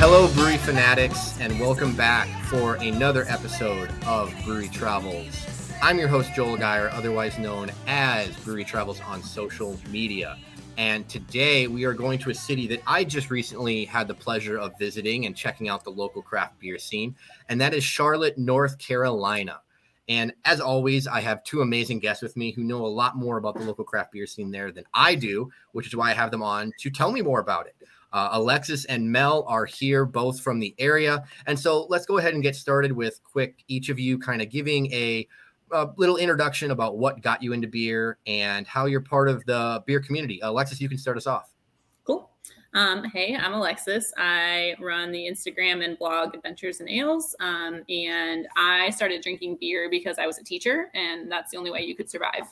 Hello, brewery fanatics, and welcome back for another episode of Brewery Travels. I'm your host, Joel Geyer, otherwise known as Brewery Travels on social media. And today we are going to a city that I just recently had the pleasure of visiting and checking out the local craft beer scene, and that is Charlotte, North Carolina. And as always, I have two amazing guests with me who know a lot more about the local craft beer scene there than I do, which is why I have them on to tell me more about it. Uh, Alexis and Mel are here, both from the area. And so let's go ahead and get started with quick, each of you kind of giving a, a little introduction about what got you into beer and how you're part of the beer community. Alexis, you can start us off. Cool. Um, hey, I'm Alexis. I run the Instagram and blog Adventures and Ales. Um, and I started drinking beer because I was a teacher, and that's the only way you could survive.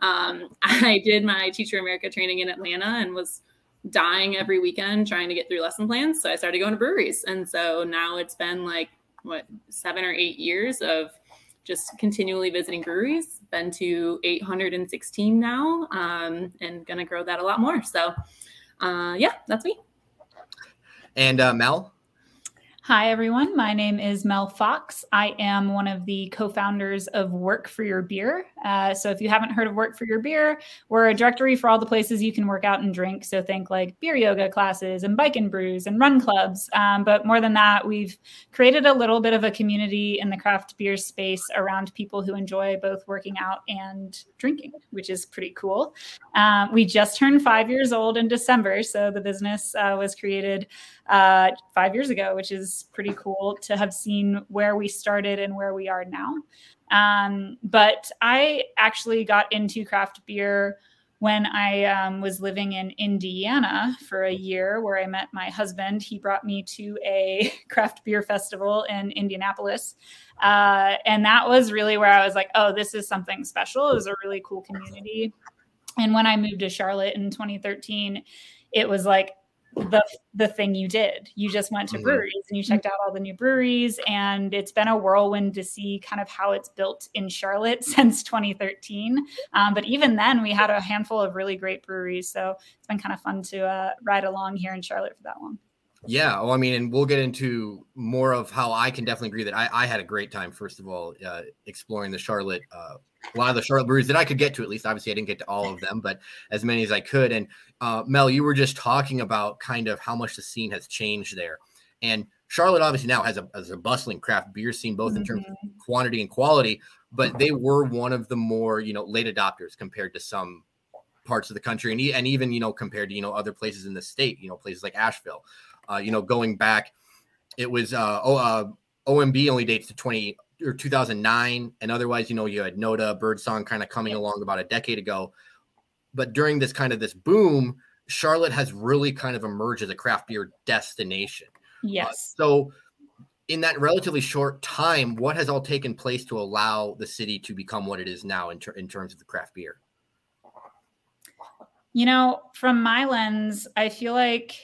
Um, I did my Teach For America training in Atlanta and was dying every weekend trying to get through lesson plans. So I started going to breweries. And so now it's been like, what, seven or eight years of just continually visiting breweries. Been to 816 now um, and going to grow that a lot more. So, uh, yeah, that's me. And uh, Mel? Hi, everyone. My name is Mel Fox. I am one of the co founders of Work for Your Beer. Uh, so, if you haven't heard of Work for Your Beer, we're a directory for all the places you can work out and drink. So, think like beer yoga classes and bike and brews and run clubs. Um, but more than that, we've created a little bit of a community in the craft beer space around people who enjoy both working out and drinking, which is pretty cool. Um, we just turned five years old in December. So, the business uh, was created uh, five years ago, which is pretty cool to have seen where we started and where we are now. Um, but I actually got into craft beer when I um, was living in Indiana for a year, where I met my husband. He brought me to a craft beer festival in Indianapolis. Uh, and that was really where I was like, oh, this is something special. It was a really cool community. And when I moved to Charlotte in 2013, it was like the the thing you did. You just went to mm-hmm. breweries and you checked out all the new breweries, and it's been a whirlwind to see kind of how it's built in Charlotte since 2013. Um, but even then, we had a handful of really great breweries, so it's been kind of fun to uh, ride along here in Charlotte for that long. Yeah, well, I mean, and we'll get into more of how I can definitely agree that I, I had a great time. First of all, uh, exploring the Charlotte, uh, a lot of the Charlotte breweries that I could get to. At least, obviously, I didn't get to all of them, but as many as I could. And uh, Mel, you were just talking about kind of how much the scene has changed there, and Charlotte obviously now has a, has a bustling craft beer scene, both in terms of mm-hmm. quantity and quality. But they were one of the more you know late adopters compared to some parts of the country, and, and even you know compared to you know other places in the state, you know places like Asheville. Uh, you know, going back, it was uh, oh, uh, OMB only dates to 20 or 2009, and otherwise, you know, you had Noda, Birdsong kind of coming along about a decade ago. But during this kind of this boom, Charlotte has really kind of emerged as a craft beer destination. Uh, yes. Uh, so, in that relatively short time, what has all taken place to allow the city to become what it is now in, ter- in terms of the craft beer? You know, from my lens, I feel like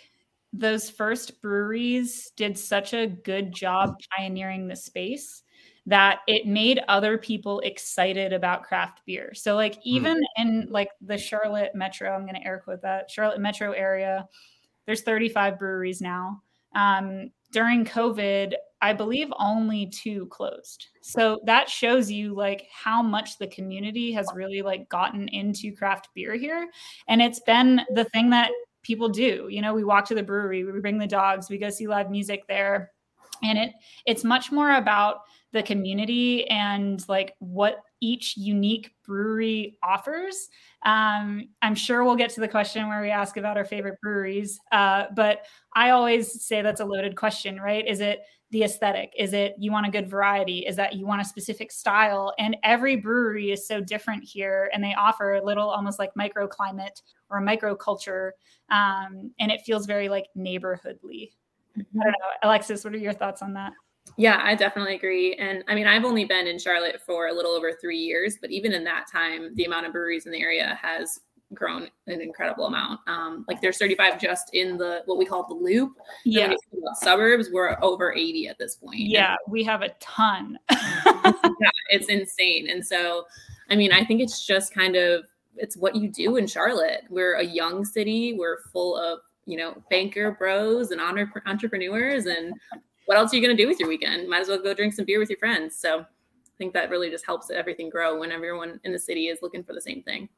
those first breweries did such a good job pioneering the space that it made other people excited about craft beer. So like hmm. even mm. in like the Charlotte metro, I'm going to air quote that Charlotte metro area, there's 35 breweries now. Um, during COVID, I believe only two closed. So that shows you like how much the community has really like gotten into craft beer here. And it's been the thing that people do. You know, we walk to the brewery, we bring the dogs, we go see live music there. And it it's much more about the community and like what each unique brewery offers. Um, I'm sure we'll get to the question where we ask about our favorite breweries, uh, but I always say that's a loaded question, right? Is it the aesthetic? Is it you want a good variety? Is that you want a specific style? And every brewery is so different here, and they offer a little almost like microclimate or a microculture, um, and it feels very like neighborhoodly. Mm-hmm. I don't know, Alexis, what are your thoughts on that? Yeah, I definitely agree. And I mean, I've only been in Charlotte for a little over three years, but even in that time, the amount of breweries in the area has grown an incredible amount. Um, like there's 35 just in the what we call the loop. Yeah. Suburbs, we're over 80 at this point. Yeah, and, we have a ton. yeah, it's insane. And so, I mean, I think it's just kind of it's what you do in Charlotte. We're a young city. We're full of you know, banker bros and entrepreneurs. And what else are you going to do with your weekend? Might as well go drink some beer with your friends. So I think that really just helps everything grow when everyone in the city is looking for the same thing.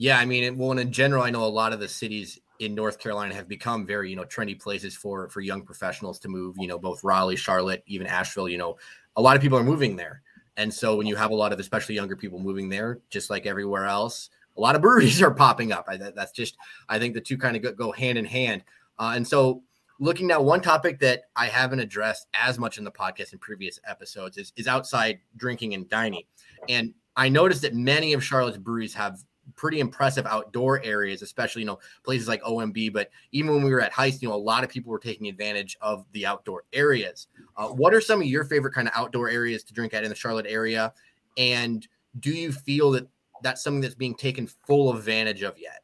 Yeah, I mean, well, in general, I know a lot of the cities in North Carolina have become very, you know, trendy places for for young professionals to move. You know, both Raleigh, Charlotte, even Asheville. You know, a lot of people are moving there, and so when you have a lot of especially younger people moving there, just like everywhere else, a lot of breweries are popping up. I, that's just, I think the two kind of go, go hand in hand. Uh, and so, looking now one topic that I haven't addressed as much in the podcast in previous episodes is, is outside drinking and dining. And I noticed that many of Charlotte's breweries have pretty impressive outdoor areas, especially, you know, places like OMB. But even when we were at Heist, you know, a lot of people were taking advantage of the outdoor areas. Uh, what are some of your favorite kind of outdoor areas to drink at in the Charlotte area? And do you feel that that's something that's being taken full advantage of yet?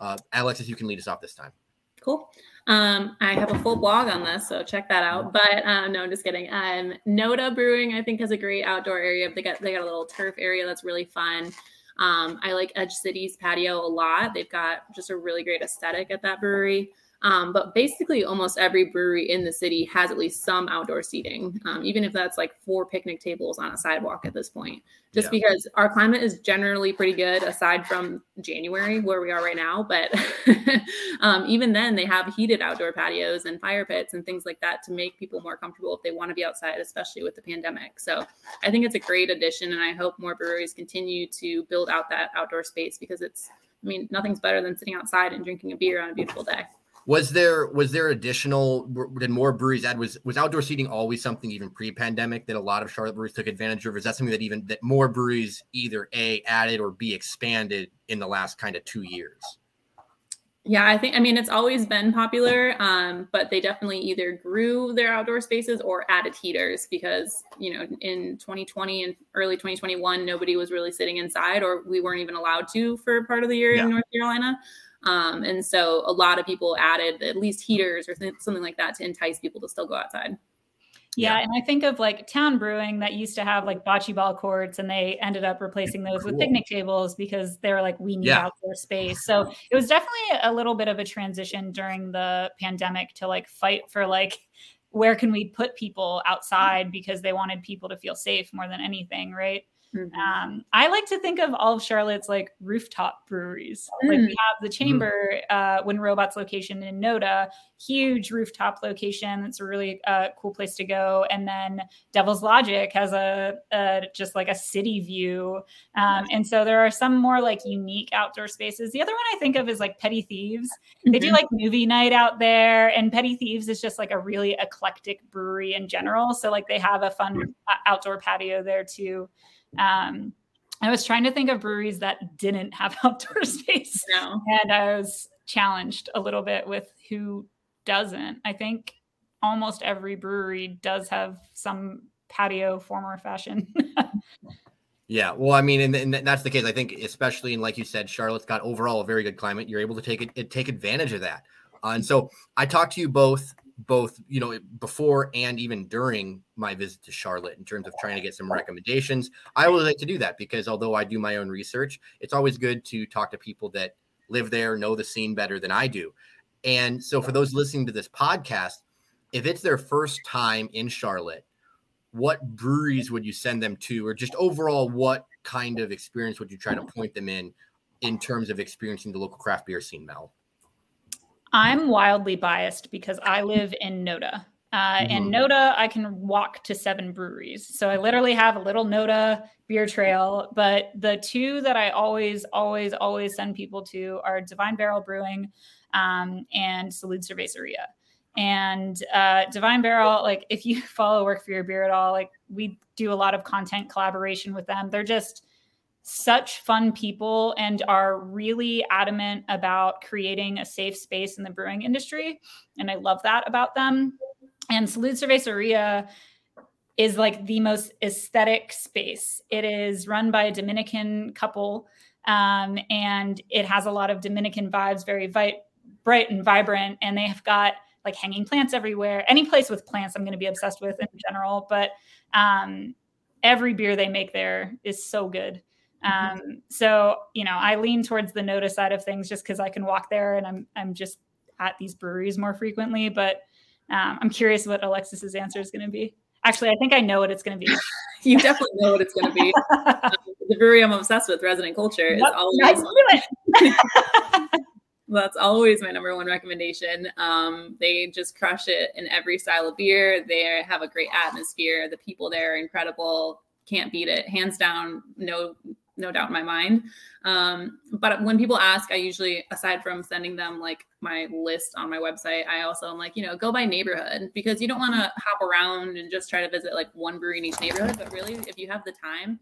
Uh, Alexis, you can lead us off this time. Cool. Um, I have a full blog on this, so check that out. But um, no, I'm just kidding. Um, Noda Brewing, I think, has a great outdoor area. They got they got a little turf area that's really fun. Um, I like Edge City's patio a lot. They've got just a really great aesthetic at that brewery. Um, but basically, almost every brewery in the city has at least some outdoor seating, um, even if that's like four picnic tables on a sidewalk at this point. Just yeah. because our climate is generally pretty good, aside from January where we are right now. But um, even then, they have heated outdoor patios and fire pits and things like that to make people more comfortable if they want to be outside, especially with the pandemic. So I think it's a great addition, and I hope more breweries continue to build out that outdoor space because it's, I mean, nothing's better than sitting outside and drinking a beer on a beautiful day. Was there was there additional did more breweries add was was outdoor seating always something even pre-pandemic that a lot of Charlotte breweries took advantage of? Is that something that even that more breweries either A added or B expanded in the last kind of two years? Yeah, I think I mean it's always been popular, um, but they definitely either grew their outdoor spaces or added heaters because you know in 2020 and early 2021 nobody was really sitting inside or we weren't even allowed to for part of the year yeah. in North Carolina. Um, and so a lot of people added at least heaters or th- something like that to entice people to still go outside. Yeah, yeah, and I think of like town brewing that used to have like bocce ball courts, and they ended up replacing those cool. with picnic tables because they were like, we need yeah. outdoor space. So it was definitely a little bit of a transition during the pandemic to like fight for like where can we put people outside because they wanted people to feel safe more than anything, right? Mm-hmm. Um, I like to think of all of Charlotte's like rooftop breweries. Mm. Like we mm. have the mm-hmm. Chamber, uh, Wooden Robot's location in Noda, huge rooftop location. It's a really uh, cool place to go. And then Devil's Logic has a, a just like a city view. Um, and so there are some more like unique outdoor spaces. The other one I think of is like Petty Thieves. Mm-hmm. They do mm-hmm. like movie night out there, and Petty Thieves is just like a really eclectic brewery in general. So like they have a fun uh, outdoor patio there too. Um, I was trying to think of breweries that didn't have outdoor space. No. And I was challenged a little bit with who doesn't. I think almost every brewery does have some patio form or fashion. yeah. Well, I mean, and, and, that's the case. I think, especially in, like you said, Charlotte's got overall a very good climate. You're able to take it, take advantage of that. Uh, and so I talked to you both both you know before and even during my visit to charlotte in terms of trying to get some recommendations. I always like to do that because although i do my own research it's always good to talk to people that live there know the scene better than i do. And so for those listening to this podcast if it's their first time in charlotte what breweries would you send them to or just overall what kind of experience would you try to point them in in terms of experiencing the local craft beer scene mel I'm wildly biased because I live in Noda. Uh, mm-hmm. And Noda, I can walk to seven breweries. So I literally have a little Noda beer trail. But the two that I always, always, always send people to are Divine Barrel Brewing um, and Salud Cerveceria. And uh, Divine Barrel, like if you follow Work for Your Beer at all, like we do a lot of content collaboration with them. They're just such fun people and are really adamant about creating a safe space in the brewing industry. And I love that about them. And Salud Cerveceria is like the most aesthetic space. It is run by a Dominican couple, um, and it has a lot of Dominican vibes, very vi- bright and vibrant. And they have got like hanging plants everywhere. Any place with plants, I'm going to be obsessed with in general. But um, every beer they make there is so good. Mm-hmm. Um, so you know, I lean towards the Noda's side of things just because I can walk there and I'm I'm just at these breweries more frequently. But um, I'm curious what Alexis's answer is going to be. Actually, I think I know what it's going to be. you definitely know what it's going to be. um, the brewery I'm obsessed with, Resident Culture, is Yep, always I knew it. That's always my number one recommendation. Um, they just crush it in every style of beer. They have a great atmosphere. The people there are incredible. Can't beat it, hands down. No, no doubt in my mind. Um, but when people ask, I usually, aside from sending them like my list on my website, I also am like, you know, go by neighborhood because you don't want to hop around and just try to visit like one brewery in each neighborhood. But really, if you have the time,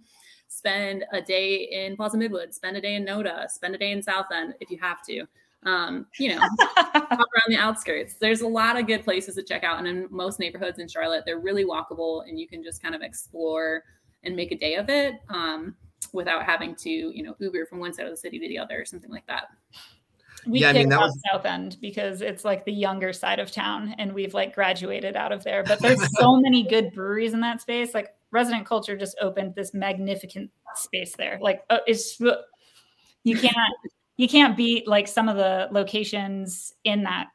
spend a day in Plaza Midwood, spend a day in Noda, spend a day in South End if you have to. Um, you know, hop around the outskirts. There's a lot of good places to check out. And in most neighborhoods in Charlotte, they're really walkable and you can just kind of explore and make a day of it um, without having to, you know, Uber from one side of the city to the other or something like that. we Yeah, I mean, that was- South End because it's like the younger side of town, and we've like graduated out of there. But there's so many good breweries in that space. Like Resident Culture just opened this magnificent space there. Like uh, it's you can't you can't beat like some of the locations in that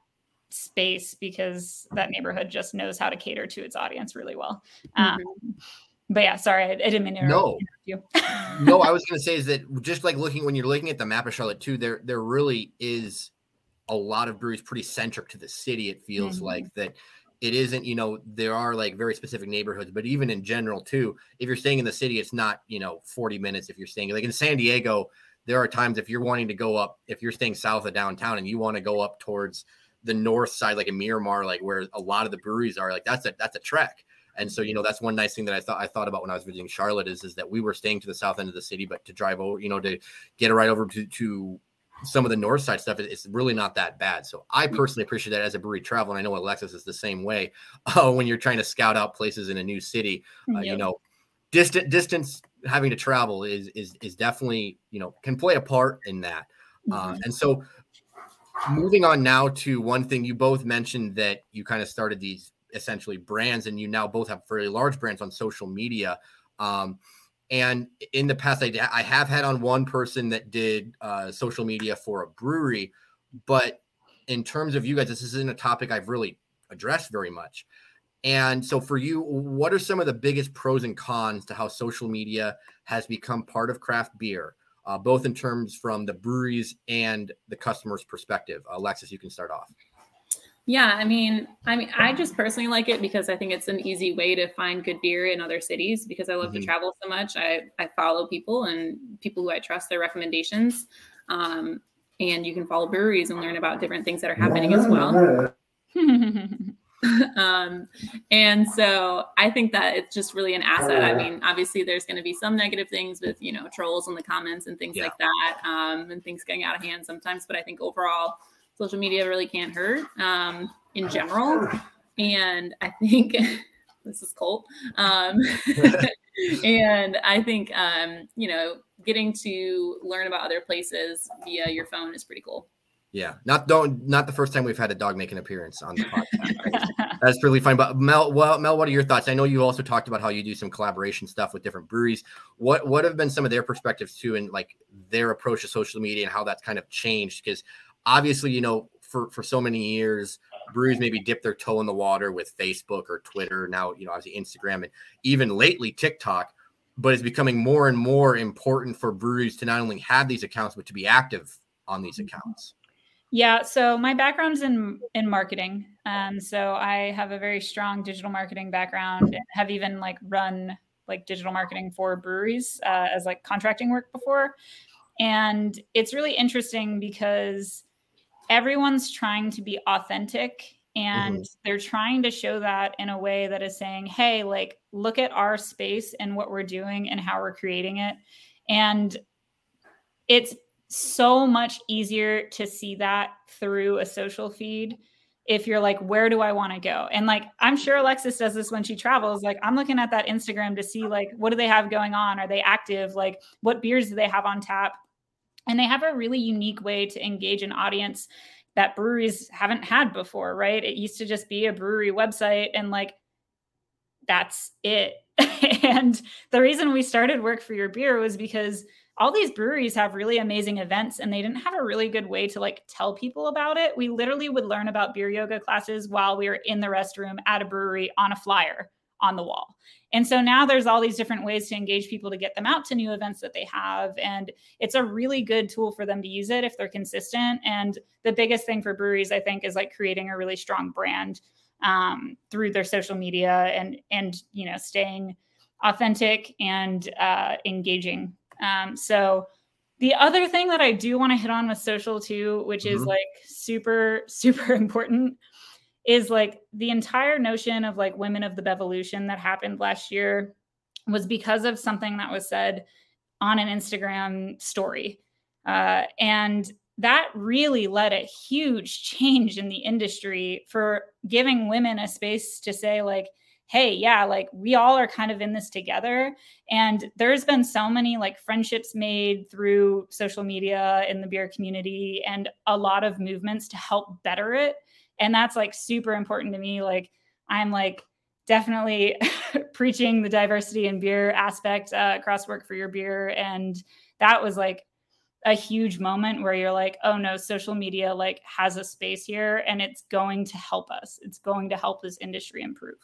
space because that neighborhood just knows how to cater to its audience really well. Um, but yeah, sorry, I, I didn't mean to No. you. no, I was going to say is that just like looking when you're looking at the map of Charlotte too, there there really is a lot of breweries pretty centric to the city. It feels Mhm. like that it isn't, you know, there are like very specific neighborhoods, but even in general too, if you're staying in the city, it's not, you know, 40 minutes if you're staying like in San Diego, there are times if you're wanting to go up, if you're staying south of downtown and you want to go up towards the north side, like in Miramar, like where a lot of the breweries are, like that's a that's a trek. And so, you know, that's one nice thing that I thought I thought about when I was visiting Charlotte is is that we were staying to the south end of the city, but to drive over, you know, to get a ride over to to some of the north side stuff, it's really not that bad. So I personally appreciate that as a brewery travel, and I know Alexis is the same way. Uh, when you're trying to scout out places in a new city, uh, you know, distant distance having to travel is is is definitely you know can play a part in that. Uh, and so moving on now to one thing you both mentioned that you kind of started these essentially brands and you now both have fairly large brands on social media um, and in the past I, I have had on one person that did uh, social media for a brewery but in terms of you guys this isn't a topic i've really addressed very much and so for you what are some of the biggest pros and cons to how social media has become part of craft beer uh, both in terms from the breweries and the customer's perspective. Alexis, you can start off. Yeah, I mean, I mean, I just personally like it because I think it's an easy way to find good beer in other cities because I love Mhm. to travel so much. I I follow people and people who I trust their recommendations. Um, and you can follow breweries and learn about different things that are happening as well. um, and so I think that it's just really an asset. I mean, obviously, there's going to be some negative things with you know trolls in the comments and things Yeah. like that, um, and things getting out of hand sometimes. But I think overall, social media really can't hurt um, in general. And I think this is Colt. Um, and I think um, you know getting to learn about other places via your phone is pretty cool. Yeah, not don't not the first time we've had a dog make an appearance on the podcast. That's really fun. But Mel, well, Mel, what are your thoughts? I know you also talked about how you do some collaboration stuff with different breweries. What what have been some of their perspectives too, and like their approach to social media and how that's kind of changed? Because obviously, you know, for for so many years, breweries maybe dip their toe in the water with Facebook or Twitter. Now, you know, obviously Instagram and even lately TikTok. But it's becoming more and more important for breweries to not only have these accounts, but to be active on these accounts. Yeah, so my background's in in marketing. Um, so I have a very strong digital marketing background and have even like run like digital marketing for breweries uh, as like contracting work before. And it's really interesting because everyone's trying to be authentic and mm-hmm. they're trying to show that in a way that is saying, hey, like, look at our space and what we're doing and how we're creating it. And it's so much easier to see that through a social feed if you're like where do i want to go? And like i'm sure alexis does this when she travels like i'm looking at that instagram to see like what do they have going on? Are they active? Like what beers do they have on tap and they have a really unique way to engage an audience that breweries haven't had before right? It used to just be a brewery website and like that's it. And the reason we started work for your beer was because all these breweries have really amazing events and they didn't have a really good way to like tell people about it. We literally would learn about beer yoga classes while we were in the restroom at a brewery on a flyer on the wall. And so now there's all these different ways to engage people to get them out to new events that they have. And it's a really good tool for them to use it if they're consistent. And the biggest thing for breweries, I think, is like creating a really strong brand um, through their social media and and you know staying authentic and uh, engaging um, so the other thing that I do want to hit on with social too, which mm-hmm. is like super, super important, is like the entire notion of like women of the Bevolution that happened last year was because of something that was said on an Instagram story. Uh, and that really led a huge change in the industry for giving women a space to say, like, hey, yeah, like we all are kind of in this together. And there's been so many like friendships made through social media in the beer community and a lot of movements to help better it. And that's like super important to me. Like, I'm like, definitely preaching the diversity in beer aspect uh, across work for your beer and that was like a huge moment where you're like oh no social media like has a space here and it's going to help us it's going to help this industry improve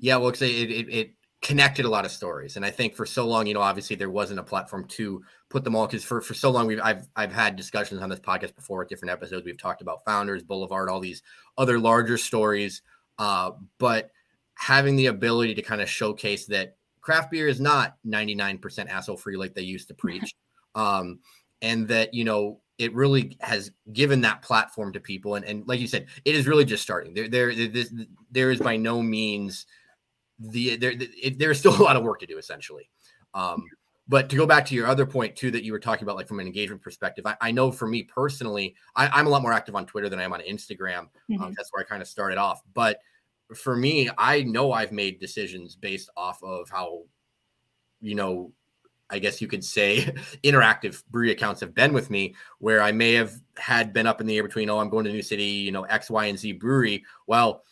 yeah, well, it, it, it connected a lot of stories, and I think for so long, you know, obviously there wasn't a platform to put them all because for for so long we've I've I've had discussions on this podcast before with different episodes. We've talked about founders, Boulevard, all these other larger stories, uh, but having the ability to kind of showcase that craft beer is not 99% asshole free like they used to preach um, and that you know it really has given that platform to people and, and like you said it is really just starting there there this, there is by no means the there there's still a lot of work to do essentially um, but to go back to your other point too that you were talking about like from an engagement perspective i, I know for me personally I, am a lot more active on twitter than i am on instagram um, mm-hmm. um, that's where i kind of started off but for me i know i've made decisions based off of how you know I guess you could say, interactive brewery accounts have been with me, where I may have had been up in the air between, oh, I'm going to New City, you know, X, Y, and Z brewery. Well,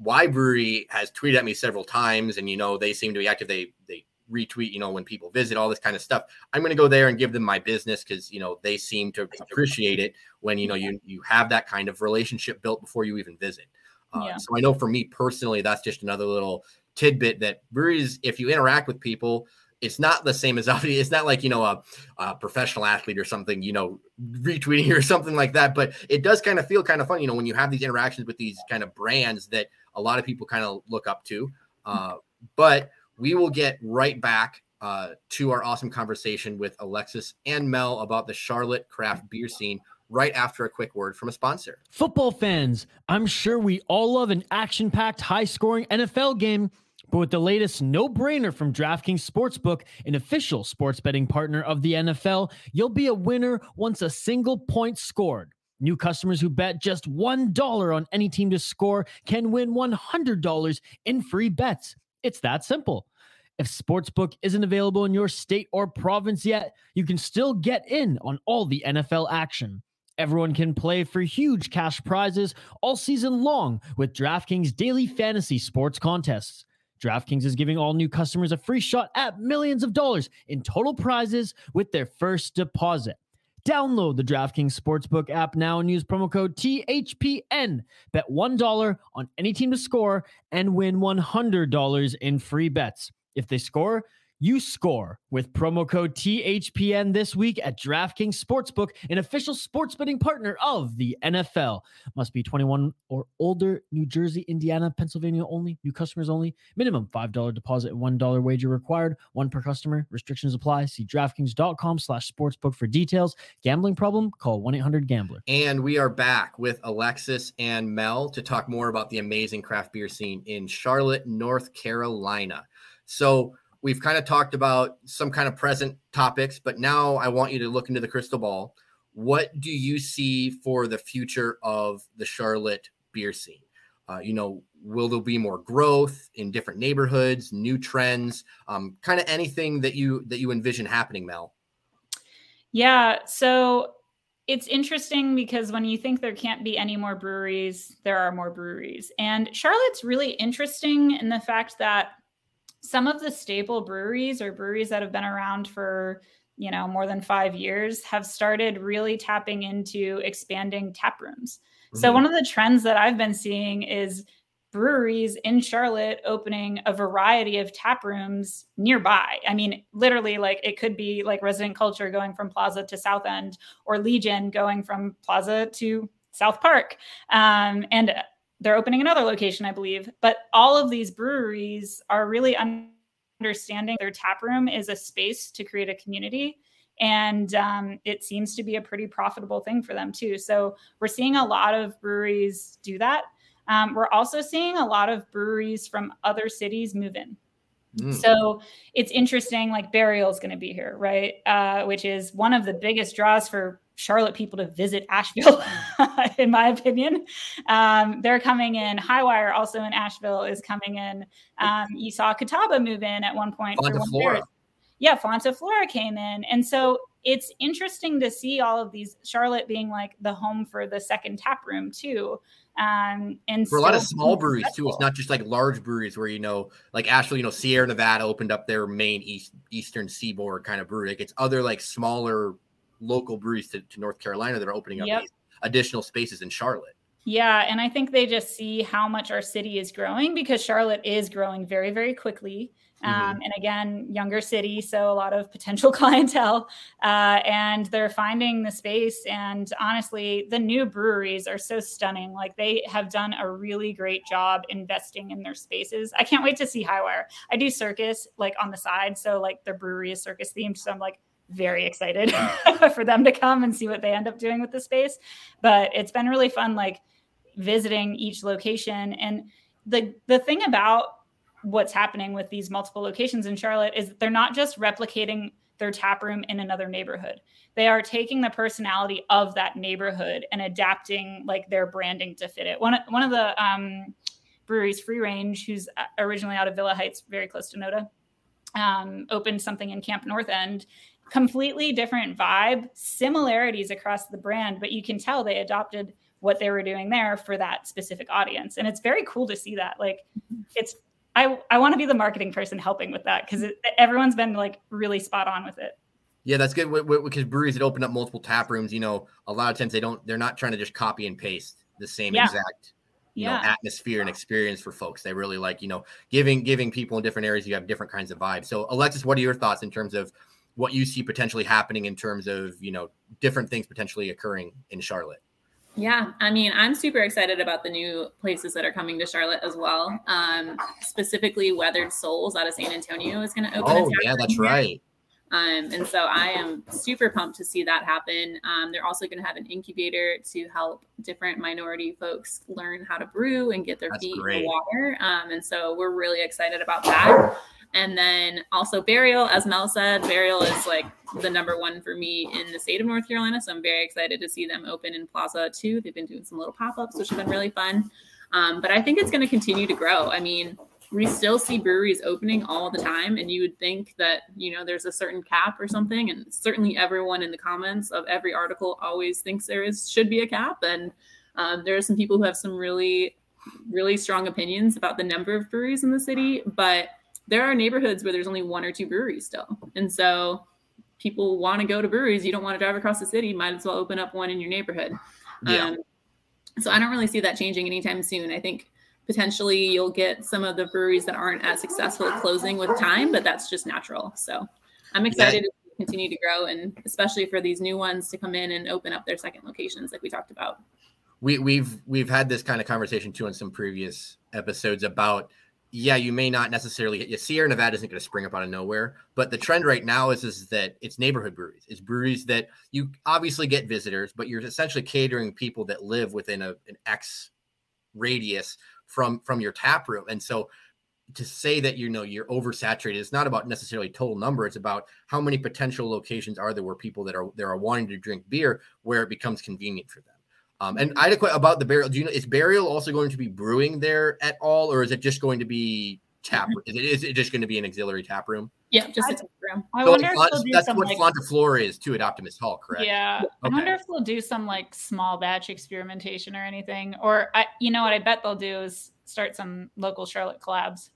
Y Brewery has tweeted at me several times, and you know they seem to be active. They they retweet, you know, when people visit, all this kind of stuff. I'm going to go there and give them my business because you know they seem to appreciate it when you know you you have that kind of relationship built before you even visit. Uh, yeah. So I know for me personally, that's just another little tidbit that breweries, if you interact with people, it's not the same as obviously it's not like you know a, a, professional athlete or something you know retweeting or something like that but it does kind of feel kind of fun you know when you have these interactions with these kind of brands that a lot of people kind of look up to uh, but we will get right back uh, to our awesome conversation with alexis and mel about the charlotte craft beer scene right after a quick word from a sponsor. Football fans, I'm sure we all love an action packed, high scoring NFL game. But with the latest no brainer from DraftKings Sportsbook, an official sports betting partner of the NFL, you'll be a winner once a single point scored. New customers who bet just $1 on any team to score can win $100 in free bets. It's that simple. If Sportsbook isn't available in your state or province yet, you can still get in on all the NFL action. Everyone can play for huge cash prizes all season long with DraftKings daily fantasy sports contests. DraftKings is giving all new customers a free shot at millions of dollars in total prizes with their first deposit. Download the DraftKings Sportsbook app now and use promo code THPN. Bet $1 on any team to score and win $100 in free bets. If they score, you score with promo code THPN this week at DraftKings Sportsbook, an official sports betting partner of the NFL. Must be 21 or older, New Jersey, Indiana, Pennsylvania only, new customers only. Minimum $5 deposit and $1 wager required, one per customer. Restrictions apply. See DraftKings.com slash sportsbook for details. Gambling problem? Call 1-800-GAMBLER. And we are back with Alexis and Mel to talk more about the amazing craft beer scene in Charlotte, North Carolina. So we've kind of talked about some kind of present topics, but now I want you to look into the crystal ball. What do you see for the future of the Charlotte beer scene? Uh, you know, will there be more growth in different neighborhoods, new trends, um, kind of anything that you that you envision happening, Mel? Yeah, so it's interesting because when you think there can't be any more breweries, there are more breweries. And Charlotte's really interesting in the fact that some of the staple breweries or breweries that have been around for you know more than five years have started really tapping into expanding tap rooms. Mm-hmm. So one of the trends that I've been seeing is breweries in Charlotte opening a variety of tap rooms nearby. I mean, literally, like it could be like Resident Culture going from Plaza to South End, or Legion going from Plaza to South Park. Um, and they're opening another location, I believe. But all of these breweries are really understanding their tap room is a space to create a community. And um, it seems to be a pretty profitable thing for them too. So we're seeing a lot of breweries do that. Um, we're also seeing a lot of breweries from other cities move in. Mm. So it's interesting, like Burial is going to be here, right? Uh, which is one of the biggest draws for Charlotte people to visit Asheville, in my opinion. Um, they're coming in. Hi-Wire, also in Asheville, is coming in. Um, you saw Catawba move in at one point. Fonta Flora. Yeah, Fonta Flora came in. And so it's interesting to see all of these, Charlotte being like the home for the second tap room, too. Um, and for a lot of small breweries too, it's not just like large breweries where you know, like Asheville, you know, Sierra Nevada opened up their main east eastern seaboard kind of brewery. Like it's other like smaller local breweries to, to North Carolina that are opening up yep. additional spaces in Charlotte. Yeah, and I think they just see how much our city is growing because Charlotte is growing very, very quickly. Um, mm-hmm. And again, younger city, so a lot of potential clientele. Uh, and they're finding the space. And honestly, the new breweries are so stunning. Like they have done a really great job investing in their spaces. I can't wait to see Hi-Wire. I do circus like on the side, so like their brewery is circus themed. So I'm like very excited for them to come and see what they end up doing with the space. But it's been really fun, like visiting each location. And the the thing about what's happening with these multiple locations in Charlotte is they're not just replicating their tap room in another neighborhood. They are taking the personality of that neighborhood and adapting like their branding to fit it. One one of the um, breweries, Free Range, who's uh, originally out of Villa Heights, very close to Noda, um, opened something in Camp North End completely different vibe, similarities across the brand, but you can tell they adopted what they were doing there for that specific audience. And it's very cool to see that. Like it's I I want to be the marketing person helping with that because everyone's been like really spot on with it. Yeah, that's good because breweries that open up multiple tap rooms, you know, a lot of times they don't they're not trying to just copy and paste the same yeah. exact you yeah. know atmosphere and experience for folks they really like you know giving giving people in different areas you have different kinds of vibes so alexis what are your thoughts in terms of what you see potentially happening in terms of you know different things potentially occurring in Charlotte. Yeah, I mean, I'm super excited about the new places that are coming to Charlotte as well. Um, specifically, Weathered Souls out of San Antonio is going to open. Oh, yeah, that's here. right. Um, and so I am super pumped to see that happen. Um, they're also going to have an incubator to help different minority folks learn how to brew and get their that's feet great. in the water. Um, and so we're really excited about that. And then also Burial, as Mel said, Burial is like the number one for me in the state of North Carolina. So I'm very excited to see them open in Plaza too. They've been doing some little pop ups, which have been really fun. Um, but I think it's going to continue to grow. I mean, we still see breweries opening all the time, and you would think that you know there's a certain cap or something. And certainly, everyone in the comments of every article always thinks there is should be a cap. And um, there are some people who have some really, really strong opinions about the number of breweries in the city, but there are neighborhoods where there's only one or two breweries still. And so people want to go to breweries. You don't want to drive across the city. Might as well open up one in your neighborhood. Yeah. Um, so I don't really see that changing anytime soon. I think potentially you'll get some of the breweries that aren't as successful closing with time, but that's just natural. So I'm excited yeah. to continue to grow and especially for these new ones to come in and open up their second locations like we talked about. We, we've we've had this kind of conversation too in some previous episodes about yeah, you may not necessarily yeah, Sierra Nevada isn't going to spring up out of nowhere, but the trend right now is is that it's neighborhood breweries. It's breweries that you obviously get visitors, but you're essentially catering people that live within a, an X radius from from your tap room. And so to say that you know you're oversaturated, it's not about necessarily total number. It's about how many potential locations are there where people that are there are wanting to drink beer where it becomes convenient for them. Um, and I had a question about the burial. Do you know is burial also going to be brewing there at all, or is it just going to be tap? Mm-hmm. Is it is it just going to be an auxiliary tap room? Yeah, just I, a tap room. I so wonder like, if that's what like, Fonta Flora is too at Optimist Hall, correct? Yeah, okay. I wonder if they'll do some like small batch experimentation or anything, or I, you know what I bet they'll do is start some local Charlotte collabs.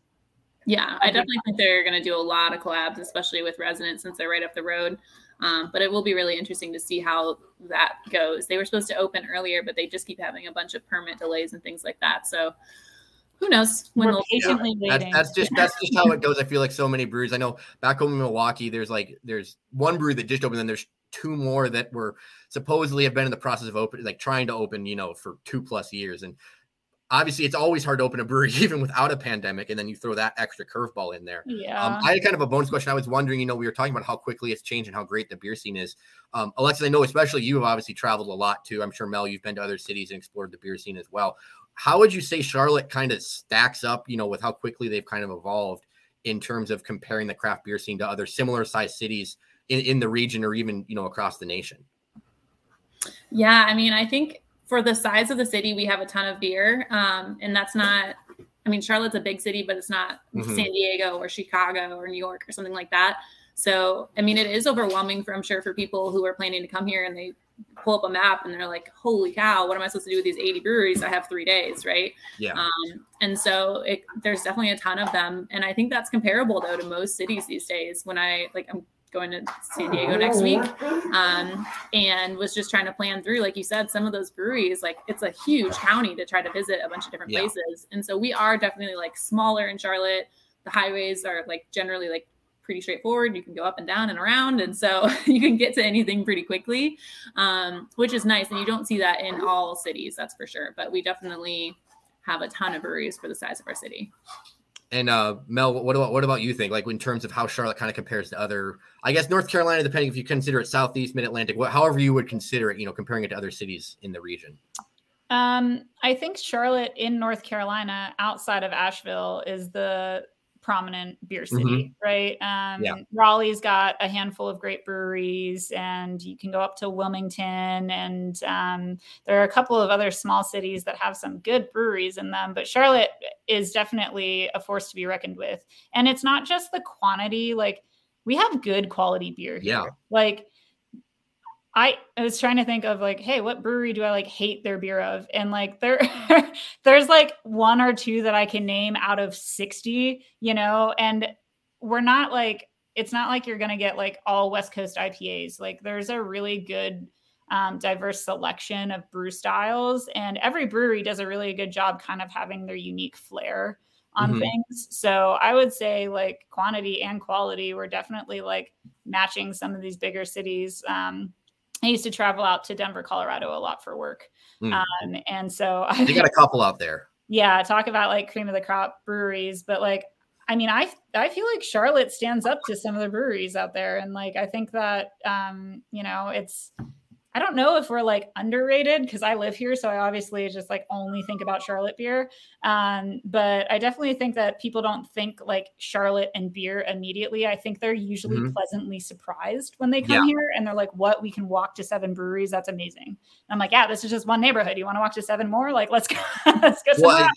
Yeah, I definitely think they're going to do a lot of collabs, especially with Resident since they're right up the road. Um, but it will be really interesting to see how that goes. They were supposed to open earlier, but they just keep having a bunch of permit delays and things like that. So who knows when we're patiently yeah, waiting. That's, that's, just that's just how it goes. I feel like so many breweries. I know back home in Milwaukee, there's like there's one brewery that just opened, and there's two more that were supposedly have been in the process of open, like trying to open, you know, for two plus years. And obviously it's always hard to open a brewery even without a pandemic and then you throw that extra curveball in there. Um, yeah. Um, i had kind of a bonus question. I was wondering you know we were talking about how quickly it's changed and how great the beer scene is. Um, alexis i know especially you have obviously traveled a lot too. I'm sure mel you've been to other cities and explored the beer scene as well. How would you say charlotte kind of stacks up you know with how quickly they've kind of evolved in terms of comparing the craft beer scene to other similar sized cities in, in the region or even you know across the nation? Yeah i mean i think for the size of the city, we have a ton of beer. Um, and that's not, I mean, Charlotte's a big city, but it's not mm-hmm. San Diego or Chicago or New York or something like that. So, I mean, it is overwhelming for, I'm sure, for people who are planning to come here and they pull up a map and they're like, holy cow, what am I supposed to do with these 80 breweries? I have three days, right? Yeah. Um, and so it, there's definitely a ton of them. And I think that's comparable though to most cities these days. When I like, I'm going to San Diego next week, um, and was just trying to plan through, like you said, some of those breweries. Like it's a huge county to try to visit a bunch of different yeah. places, and so we are definitely like smaller in Charlotte. The highways are like generally like pretty straightforward. You can go up and down and around, and so you can get to anything pretty quickly, um, which is nice. And you don't see that in all cities, that's for sure. But we definitely have a ton of breweries for the size of our city. And uh, Mel, what about what about you think? Like in terms of how Charlotte kind of compares to other, I guess North Carolina, depending if you consider it Southeast, Mid Atlantic, however you would consider it, you know, comparing it to other cities in the region. Um, I think Charlotte in North Carolina, outside of Asheville, is the prominent beer city, mm-hmm. right? Um, yeah. Raleigh's got a handful of great breweries, and you can go up to Wilmington, and um, there are a couple of other small cities that have some good breweries in them. But Charlotte is definitely a force to be reckoned with, and it's not just the quantity; like we have good quality beer here. Yeah, like I, I was trying to think of like, hey, what brewery do I like hate their beer of? And like there there's like one or two that I can name out of 60, you know, and we're not like it's not like you're gonna get like all West Coast IPAs. Like there's a really good um, diverse selection of brew styles, and every brewery does a really good job kind of having their unique flair on mm-hmm. things. So I would say like quantity and quality, we're definitely like matching some of these bigger cities. Um, I used to travel out to Denver, Colorado a lot for work. Mm. Um, and so I got a couple out there. Yeah, talk about like cream of the crop breweries, but like I mean, I I feel like Charlotte stands up to some of the breweries out there, and like I think that um, you know it's I don't know if we're like underrated because I live here, so I obviously just like only think about Charlotte beer. Um, but I definitely think that people don't think like Charlotte and beer immediately. I think they're usually mm-hmm. pleasantly surprised when they come yeah. here and they're like, "What? We can walk to seven breweries? That's amazing." And I'm like, "Yeah, this is just one neighborhood. You want to walk to seven more? Like, let's go. let's go." Well,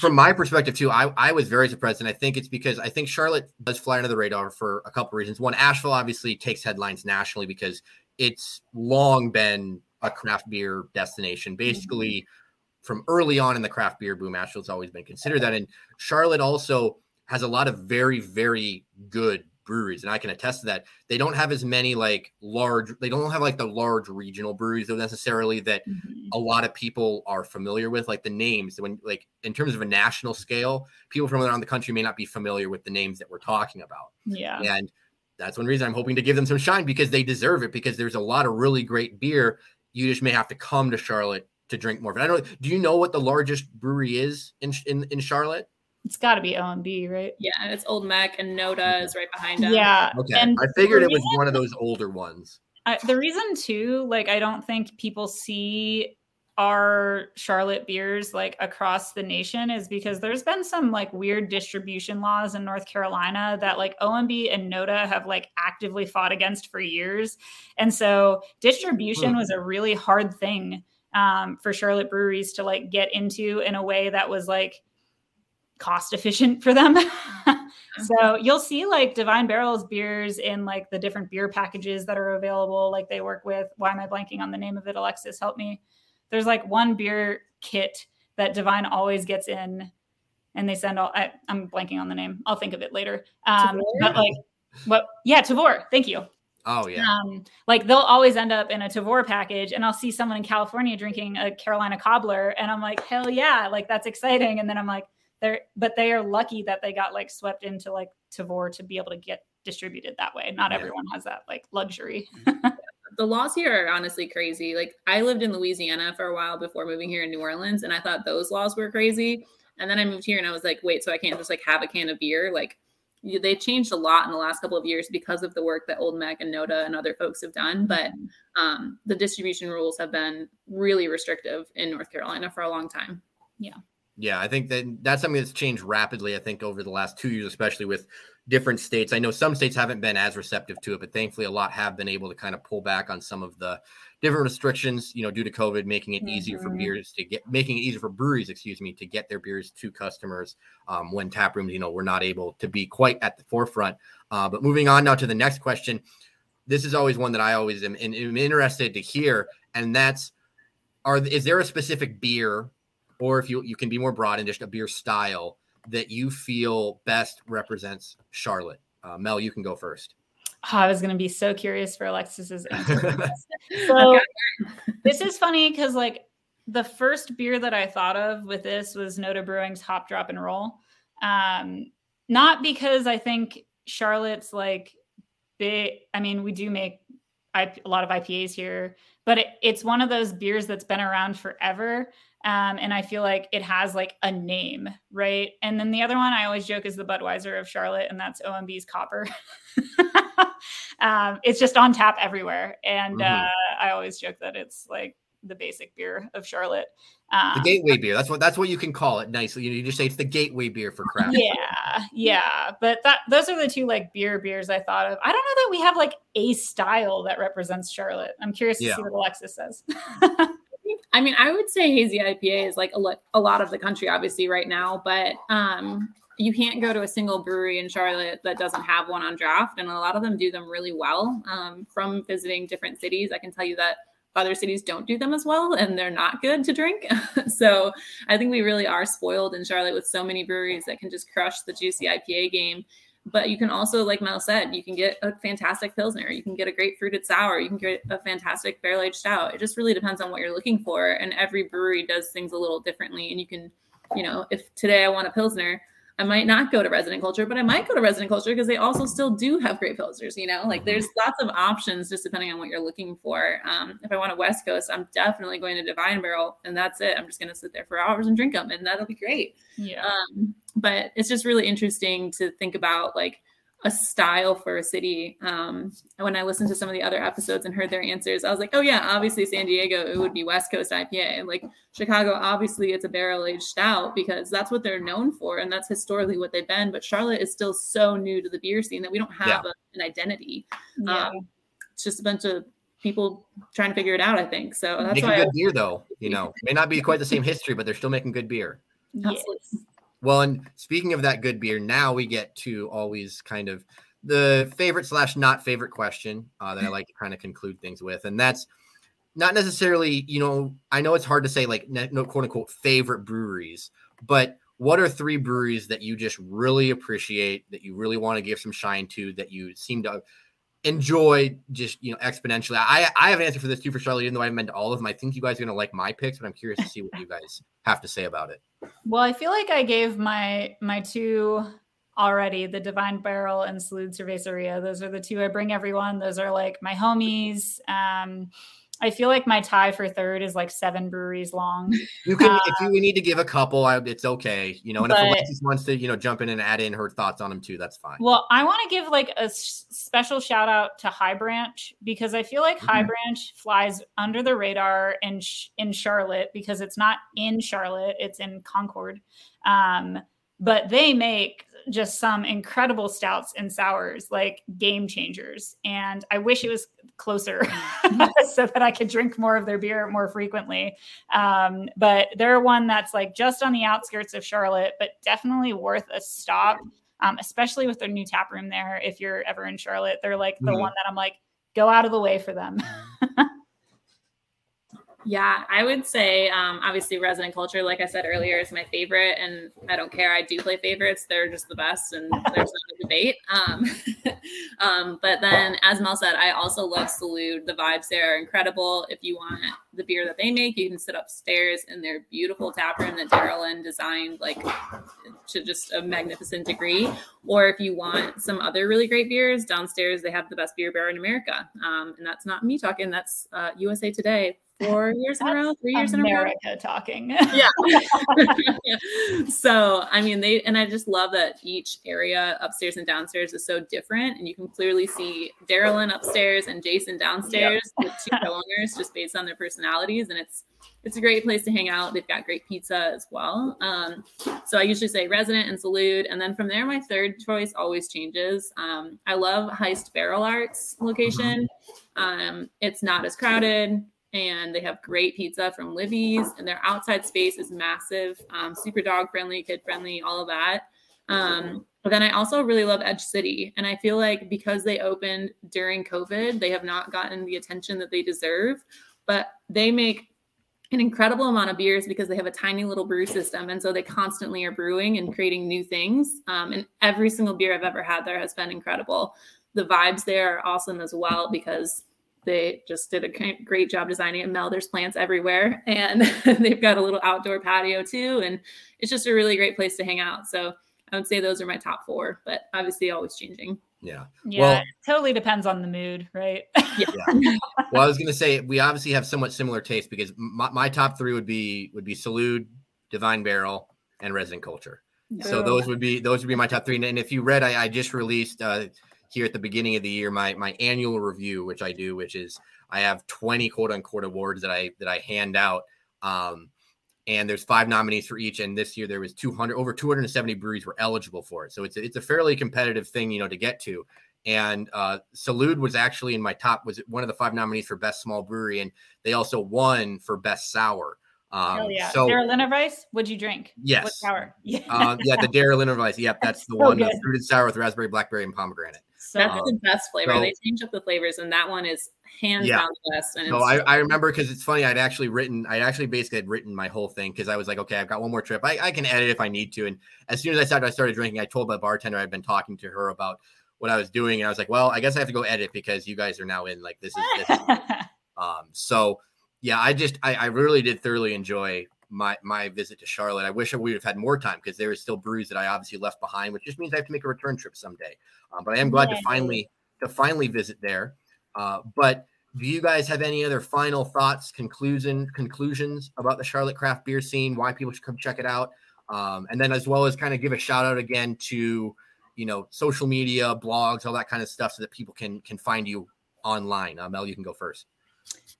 from my perspective too, I, I was very surprised, and I think it's because I think Charlotte does fly under the radar for a couple reasons. One, Asheville obviously takes headlines nationally because it's long been a craft beer destination. Basically, mm-hmm. from early on in the craft beer boom, Asheville's always been considered that. And Charlotte also has a lot of very, very good breweries, and I can attest to that. They don't have as many like large. They don't have like the large regional breweries though necessarily that mm-hmm. a lot of people are familiar with, like the names. When like in terms of a national scale, people from around the country may not be familiar with the names that we're talking about. Yeah, and that's one reason I'm hoping to give them some shine because they deserve it because there's a lot of really great beer. You just may have to come to Charlotte to drink more of it. I don't do you know what the largest brewery is in in, in Charlotte? It's got to be OMB, right? Yeah, it's Olde Meck and Noda is right behind them. Yeah. Okay. And I figured it was one of those older ones. I, the reason too, like I don't think people see our Charlotte beers like across the nation is because there's been some like weird distribution laws in North Carolina that like OMB and Noda have like actively fought against for years. And so distribution hmm. was a really hard thing um, for Charlotte breweries to like get into in a way that was like cost efficient for them. so you'll see like Divine Barrels beers in like the different beer packages that are available. Like they work with, why am I blanking on the name of it? Alexis, help me there's like one beer kit that Divine always gets in and they send all. I, am blanking on the name. I'll think of it later. Um, but like, what? Yeah, Tavour. Thank you. Oh yeah. Um, like they'll always end up in a Tavour package, and I'll see someone in California drinking a Carolina cobbler, and I'm like, hell yeah, like that's exciting. And then I'm like, they're but they are lucky that they got like swept into like Tavour to be able to get distributed that way. Not yeah. everyone has that like luxury. the laws here are honestly crazy. Like I lived in Louisiana for a while before moving here in New Orleans, and I thought those laws were crazy. And then I moved here and I was like, wait, so I can't just like have a can of beer? Like they changed a lot in the last couple of years because of the work that Olde Meck and Noda and other folks have done. But mm-hmm. um, the distribution rules have been really restrictive in North Carolina for a long time. Yeah. Yeah, I think that that's something that's changed rapidly. I think over the last two years, especially with different states. I know some states haven't been as receptive to it, but thankfully, a lot have been able to kind of pull back on some of the different restrictions. You know, due to COVID, making it mm-hmm. easier for mm-hmm. beers to get, making it easier for breweries, excuse me, to get their beers to customers um, when tap rooms, you know, were not able to be quite at the forefront. Uh, but moving on now to the next question. This is always one that I always am, am interested to hear, and that's: Are is there a specific beer or if you you can be more broad and just a beer style that you feel best represents Charlotte. Uh, Mel, you can go first. Oh, I was going to be so curious for Alexis's answer. so this is funny because like the first beer that I thought of with this was Noda Brewing's Hop Drop and Roll. Um, not because I think Charlotte's like big. I mean, we do make a lot of IPAs here, but it, it's one of those beers that's been around forever. Um, and I feel like it has like a name, right? And then the other one I always joke is the Budweiser of Charlotte, and that's OMB's Copper. um, it's just on tap everywhere, and mm-hmm. uh, I always joke that it's like the basic beer of Charlotte. Um, the gateway beer. That's what that's what you can call it nicely. You, know, you just say it's the gateway beer for craft. Yeah, yeah. But that those are the two like beer beers I thought of. I don't know that we have like a style that represents Charlotte. I'm curious to yeah. see what Alexis says. I mean, I would say hazy IPA is like a, lo- a lot of the country, obviously, right now, but um, you can't go to a single brewery in Charlotte that doesn't have one on draft. And a lot of them do them really well. Um, from visiting different cities, I can tell you that other cities don't do them as well and they're not good to drink. so I think we really are spoiled in Charlotte with so many breweries that can just crush the juicy IPA game. But you can also, like Mel said, you can get a fantastic Pilsner, you can get a great fruited sour, you can get a fantastic barrel aged stout. It just really depends on what you're looking for. And every brewery does things a little differently. And you can, you know, if today I want a Pilsner, I might not go to resident culture, but I might go to resident culture because they also still do have great pilsners. You know, like mm-hmm. there's lots of options just depending on what you're looking for. Um, if I want a West Coast, I'm definitely going to Divine Barrel, and that's it. I'm just going to sit there for hours and drink them, and that'll be great. Yeah. Um, but it's just really interesting to think about like a style for a city. Um, when I listened to some of the other episodes and heard their answers, I was like, oh yeah, obviously San Diego, it would be West Coast IPA. And like Chicago, obviously it's a barrel aged stout because that's what they're known for and that's historically what they've been. But Charlotte is still so new to the beer scene that we don't have yeah. a, an identity. Yeah. Um, it's just a bunch of people trying to figure it out. I think so. That's making why good I- beer though. You know, may not be quite the same history, but they're still making good beer. Yes. Well, and speaking of that good beer, now we get to always kind of the favorite slash not favorite question uh, that I like to kind of conclude things with, and that's not necessarily, you know, I know it's hard to say like no quote unquote favorite breweries, but what are three breweries that you just really appreciate that you really want to give some shine to that you seem to enjoy just you know exponentially. I I have an answer for this too for Charlotte, even though I haven't meant all of them. I think you guys are gonna like my picks, but I'm curious to see what you guys have to say about it. Well, I feel like I gave my my two already, the Divine Barrel and Salud Cerveceria. Those are the two I bring everyone. Those are like my homies. Um I feel like my tie for third is like seven breweries long. You can, if you um, need to give a couple, I, it's okay. You know, and but, if Alexis wants to, you know, jump in and add in her thoughts on them too, that's fine. Well, I want to give like a s- special shout out to High Branch because I feel like mm-hmm. High Branch flies under the radar in sh- in Charlotte because it's not in Charlotte, it's in Concord. Um, but they make just some incredible stouts and sours, like game changers. And I wish it was closer so that I could drink more of their beer more frequently. Um, but they're one that's like just on the outskirts of Charlotte, but definitely worth a stop, um, especially with their new tap room there. If you're ever in Charlotte, they're like the mm-hmm. one that I'm like, go out of the way for them. Yeah, I would say um, obviously resident culture, like I said earlier, is my favorite, and I don't care. I do play favorites; they're just the best, and there's no debate. Um, um, but then, as Mel said, I also love Salud. The vibes there are incredible. If you want the beer that they make, you can sit upstairs in their beautiful tap room that Daryl Lynn designed, like to just a magnificent degree. Or if you want some other really great beers, downstairs they have the best beer bar in America, um, and that's not me talking. That's uh, USA Today four years in a row, three years America in a row. talking. yeah. so, I mean, they, and I just love that each area upstairs and downstairs is so different. And you can clearly see Darylyn upstairs and Jason downstairs, yep. the two owners, just based on their personalities. And it's, it's a great place to hang out. They've got great pizza as well. Um, so I usually say resident and Salud. And then from there, my third choice always changes. Um, I love Heist Barrel Arts location. Um, it's not as crowded and they have great pizza from Libby's, and their outside space is massive, um, super dog friendly, kid friendly, all of that. Um, but then I also really love Edge City, and I feel like because they opened during COVID, they have not gotten the attention that they deserve. But they make an incredible amount of beers because they have a tiny little brew system, and so they constantly are brewing and creating new things. Um, and every single beer I've ever had there has been incredible. The vibes there are awesome as well because they just did a great job designing it. Mel, there's plants everywhere, and they've got a little outdoor patio too, and it's just a really great place to hang out. So I would say those are my top four, but obviously always changing. Yeah. Yeah. Well, it totally depends on the mood, right? yeah. Well, I was gonna say we obviously have somewhat similar taste because my, my top three would be would be Salud, Divine Barrel, and Resident Culture. So those would be those would be my top three. And if you read, I, I just released uh, here at the beginning of the year my my annual review, which I do, which is I have 20 quote unquote awards that I that I hand out. Um, and there's five nominees for each. And this year there was 200 over 270 breweries were eligible for it. So it's a, it's a fairly competitive thing, you know, to get to. And uh, Salud was actually in my top was one of the five nominees for best small brewery, and they also won for best sour. Um, Hell yeah. So Darylina Rice, what'd you drink? Yes. What sour? Yeah. Uh, yeah, the Darylina Rice. Yep, that's, that's the so one, the fruited sour with raspberry, blackberry, and pomegranate. So that's um, the best flavor. So, they change up the flavors, and that one is hands yeah. down the best. And so I, I remember because it's funny. I'd actually written, I actually basically had written my whole thing because I was like, okay, I've got one more trip. I, I can edit if I need to. And as soon as I started, I started drinking. I told my bartender I'd been talking to her about what I was doing, and I was like, well, I guess I have to go edit because you guys are now in. Like this is. This is um. So yeah, I just I, I really did thoroughly enjoy my my visit to Charlotte. I wish we would have had more time because there is still brews that I obviously left behind, which just means I have to make a return trip someday. Um, but I am glad yeah. to finally to finally visit there. Uh, but do you guys have any other final thoughts, conclusion, conclusions about the Charlotte craft beer scene? Why people should come check it out, um, and then as well as kind of give a shout out again to you know social media, blogs, all that kind of stuff, so that people can can find you online. Uh, Mel, you can go first.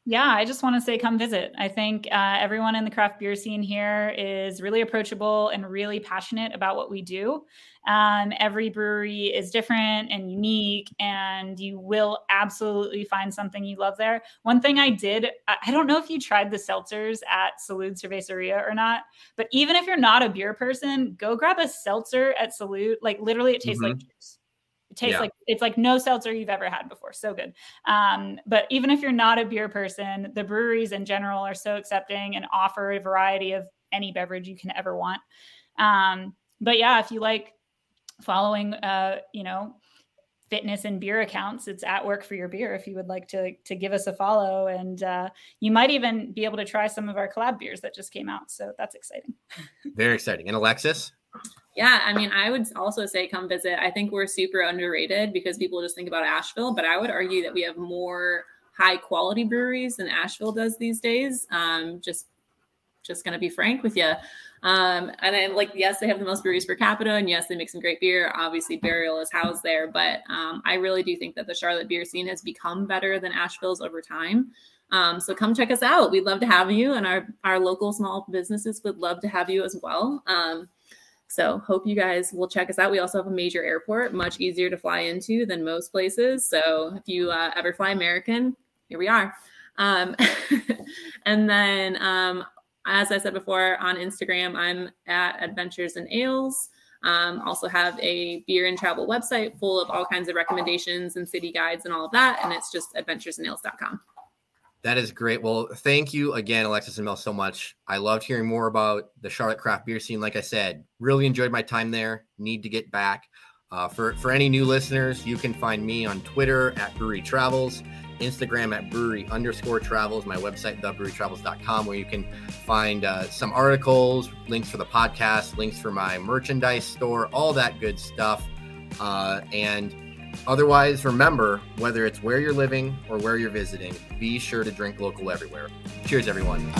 Yeah, I just want to say come visit. I think uh, everyone in the craft beer scene here is really approachable and really passionate about what we do. Um, every brewery is different and unique, and you will absolutely find something you love there. One thing I did, I don't know if you tried the seltzers at Salud Cerveceria or not, but even if you're not a beer person, go grab a seltzer at Salud. Like literally, it tastes mm-hmm. like juice. It tastes yeah. like it's like no seltzer you've ever had before. So good. Um, but even if you're not a beer person, the breweries in general are so accepting and offer a variety of any beverage you can ever want. Um, but yeah, if you like following, uh, you know, fitness and beer accounts, it's at work for your beer. If you would like to to give us a follow, and uh, you might even be able to try some of our collab beers that just came out. So that's exciting. Very exciting. And Alexis. Yeah, I mean, I would also say come visit. I think we're super underrated because people just think about Asheville, but I would argue that we have more high quality breweries than Asheville does these days. Um, just, just gonna be frank with you. Um, and then like, yes, they have the most breweries per capita, and yes, they make some great beer. Obviously, Burial is housed there, but um, I really do think that the Charlotte beer scene has become better than Asheville's over time. Um, so come check us out. We'd love to have you, and our our local small businesses would love to have you as well. Um, so hope you guys will check us out. We also have a major airport, much easier to fly into than most places. So if you uh, ever fly American, here we are. Um, and then, um, as I said before, on Instagram, I'm at Adventures and Ales. Um, also have a beer and travel website full of all kinds of recommendations and city guides and all of that. And it's just adventuresandales.com. That is great. Well, thank you again, Alexis and Mel, so much. I loved hearing more about the Charlotte craft beer scene. Like I said, really enjoyed my time there. Need to get back. Uh, for for any new listeners, you can find me on Twitter at Brewery Travels, Instagram at Brewery underscore Travels, my website thebrewerytravels.com, where you can find uh, some articles, links for the podcast, links for my merchandise store, all that good stuff. Uh, and Otherwise, remember whether it's where you're living or where you're visiting, be sure to drink local everywhere. Cheers, everyone.